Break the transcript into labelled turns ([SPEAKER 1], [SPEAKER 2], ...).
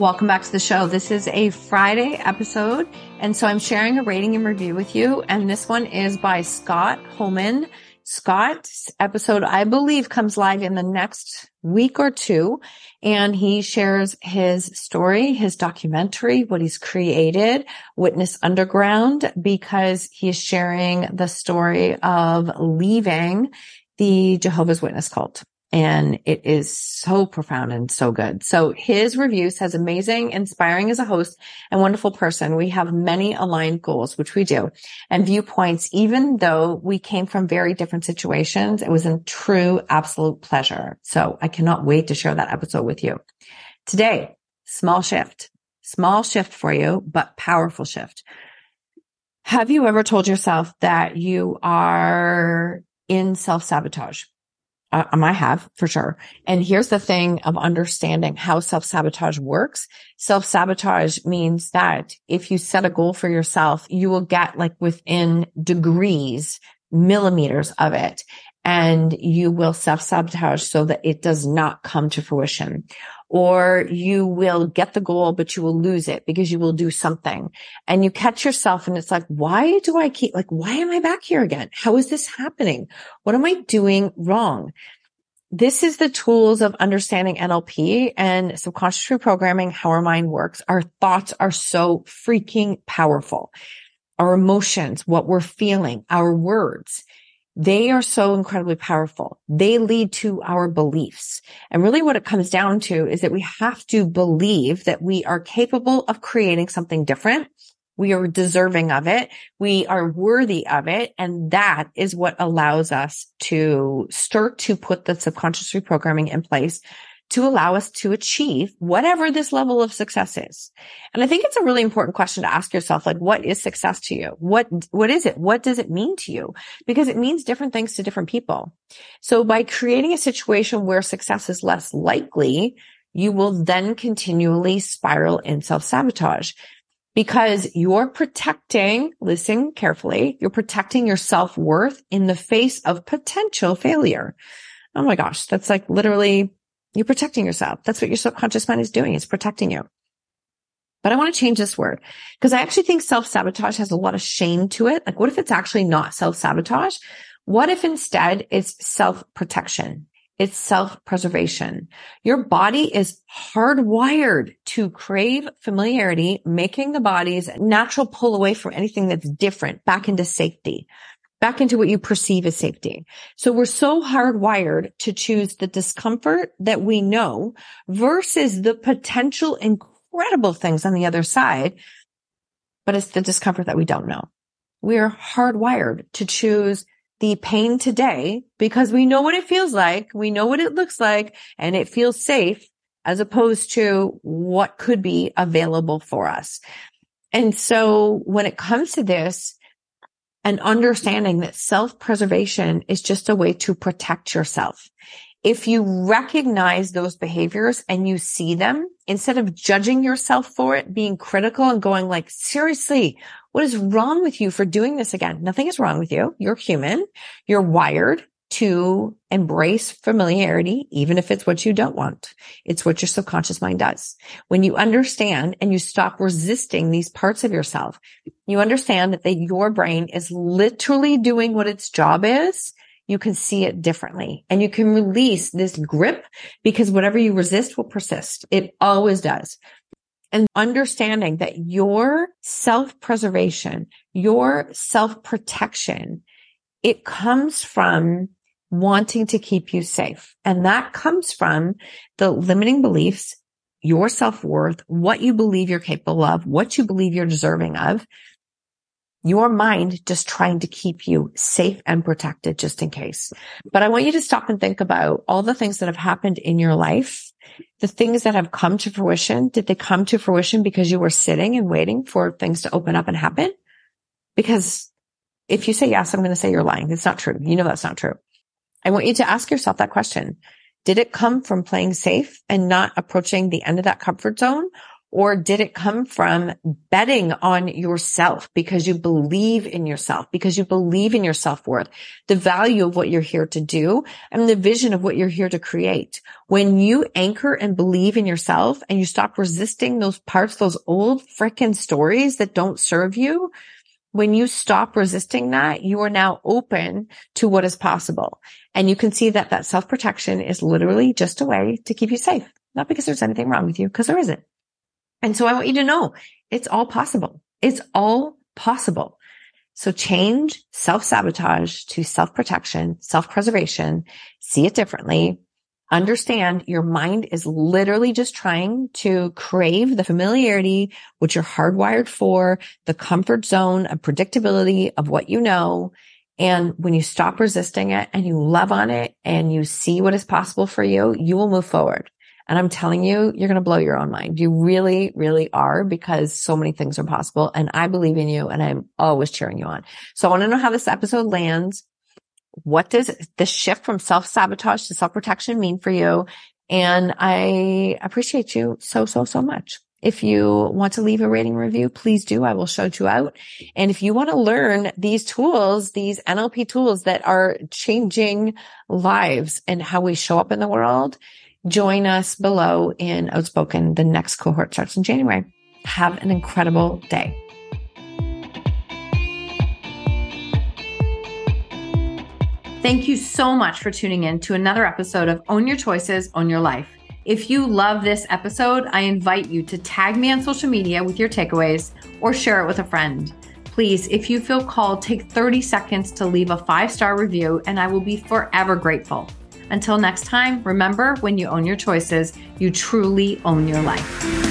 [SPEAKER 1] Welcome back to the show. This is a Friday episode. And so I'm sharing a rating and review with you. And this one is by Scott Holman. Scott's episode, I believe, comes live in the next week or two. And he shares his story, his documentary, what he's created, Witness Underground, because he is sharing the story of leaving the Jehovah's Witness cult and it is so profound and so good. So his review says amazing, inspiring as a host and wonderful person. We have many aligned goals, which we do and viewpoints, even though we came from very different situations. It was a true absolute pleasure. So I cannot wait to share that episode with you today. Small shift, small shift for you, but powerful shift. Have you ever told yourself that you are in self sabotage? Uh, um, I have for sure. And here's the thing of understanding how self sabotage works. Self sabotage means that if you set a goal for yourself, you will get like within degrees, millimeters of it and you will self sabotage so that it does not come to fruition. Or you will get the goal, but you will lose it because you will do something and you catch yourself and it's like, why do I keep, like, why am I back here again? How is this happening? What am I doing wrong? This is the tools of understanding NLP and subconscious reprogramming, how our mind works. Our thoughts are so freaking powerful. Our emotions, what we're feeling, our words. They are so incredibly powerful. They lead to our beliefs. And really what it comes down to is that we have to believe that we are capable of creating something different. We are deserving of it. We are worthy of it. And that is what allows us to start to put the subconscious reprogramming in place to allow us to achieve whatever this level of success is. And I think it's a really important question to ask yourself, like, what is success to you? What, what is it? What does it mean to you? Because it means different things to different people. So by creating a situation where success is less likely, you will then continually spiral in self-sabotage because you're protecting, listen carefully, you're protecting your self-worth in the face of potential failure. Oh my gosh, that's like literally you're protecting yourself. That's what your subconscious mind is doing. It's protecting you. But I want to change this word because I actually think self sabotage has a lot of shame to it. Like, what if it's actually not self sabotage? What if instead it's self protection? It's self preservation. Your body is hardwired to crave familiarity, making the body's natural pull away from anything that's different back into safety back into what you perceive as safety. So we're so hardwired to choose the discomfort that we know versus the potential incredible things on the other side. But it's the discomfort that we don't know. We're hardwired to choose the pain today because we know what it feels like. We know what it looks like and it feels safe as opposed to what could be available for us. And so when it comes to this, and understanding that self-preservation is just a way to protect yourself. If you recognize those behaviors and you see them instead of judging yourself for it, being critical and going like, seriously, what is wrong with you for doing this again? Nothing is wrong with you. You're human. You're wired to embrace familiarity, even if it's what you don't want. It's what your subconscious mind does. When you understand and you stop resisting these parts of yourself, you understand that, your brain is literally doing what its job is. You can see it differently and you can release this grip because whatever you resist will persist. It always does. and understanding that your self preservation, your self protection, it comes from wanting to keep you safe. And that comes from the limiting beliefs, your self worth, what you believe you're capable of, what you believe you're deserving of. Your mind just trying to keep you safe and protected just in case. But I want you to stop and think about all the things that have happened in your life, the things that have come to fruition. Did they come to fruition because you were sitting and waiting for things to open up and happen? Because if you say yes, I'm going to say you're lying. It's not true. You know that's not true. I want you to ask yourself that question. Did it come from playing safe and not approaching the end of that comfort zone? Or did it come from betting on yourself because you believe in yourself, because you believe in your self-worth, the value of what you're here to do and the vision of what you're here to create? When you anchor and believe in yourself and you stop resisting those parts, those old freaking stories that don't serve you, when you stop resisting that, you are now open to what is possible. And you can see that that self protection is literally just a way to keep you safe. Not because there's anything wrong with you, because there isn't. And so I want you to know it's all possible. It's all possible. So change self sabotage to self protection, self preservation, see it differently, understand your mind is literally just trying to crave the familiarity, which you're hardwired for, the comfort zone of predictability of what you know. And when you stop resisting it and you love on it and you see what is possible for you, you will move forward. And I'm telling you, you're going to blow your own mind. You really, really are because so many things are possible. And I believe in you and I'm always cheering you on. So I want to know how this episode lands what does the shift from self sabotage to self protection mean for you? And I appreciate you so, so, so much. If you want to leave a rating review, please do. I will shout you out. And if you want to learn these tools, these NLP tools that are changing lives and how we show up in the world, join us below in Outspoken. The next cohort starts in January. Have an incredible day. Thank you so much for tuning in to another episode of Own Your Choices, Own Your Life. If you love this episode, I invite you to tag me on social media with your takeaways or share it with a friend. Please, if you feel called, take 30 seconds to leave a five star review, and I will be forever grateful. Until next time, remember when you own your choices, you truly own your life.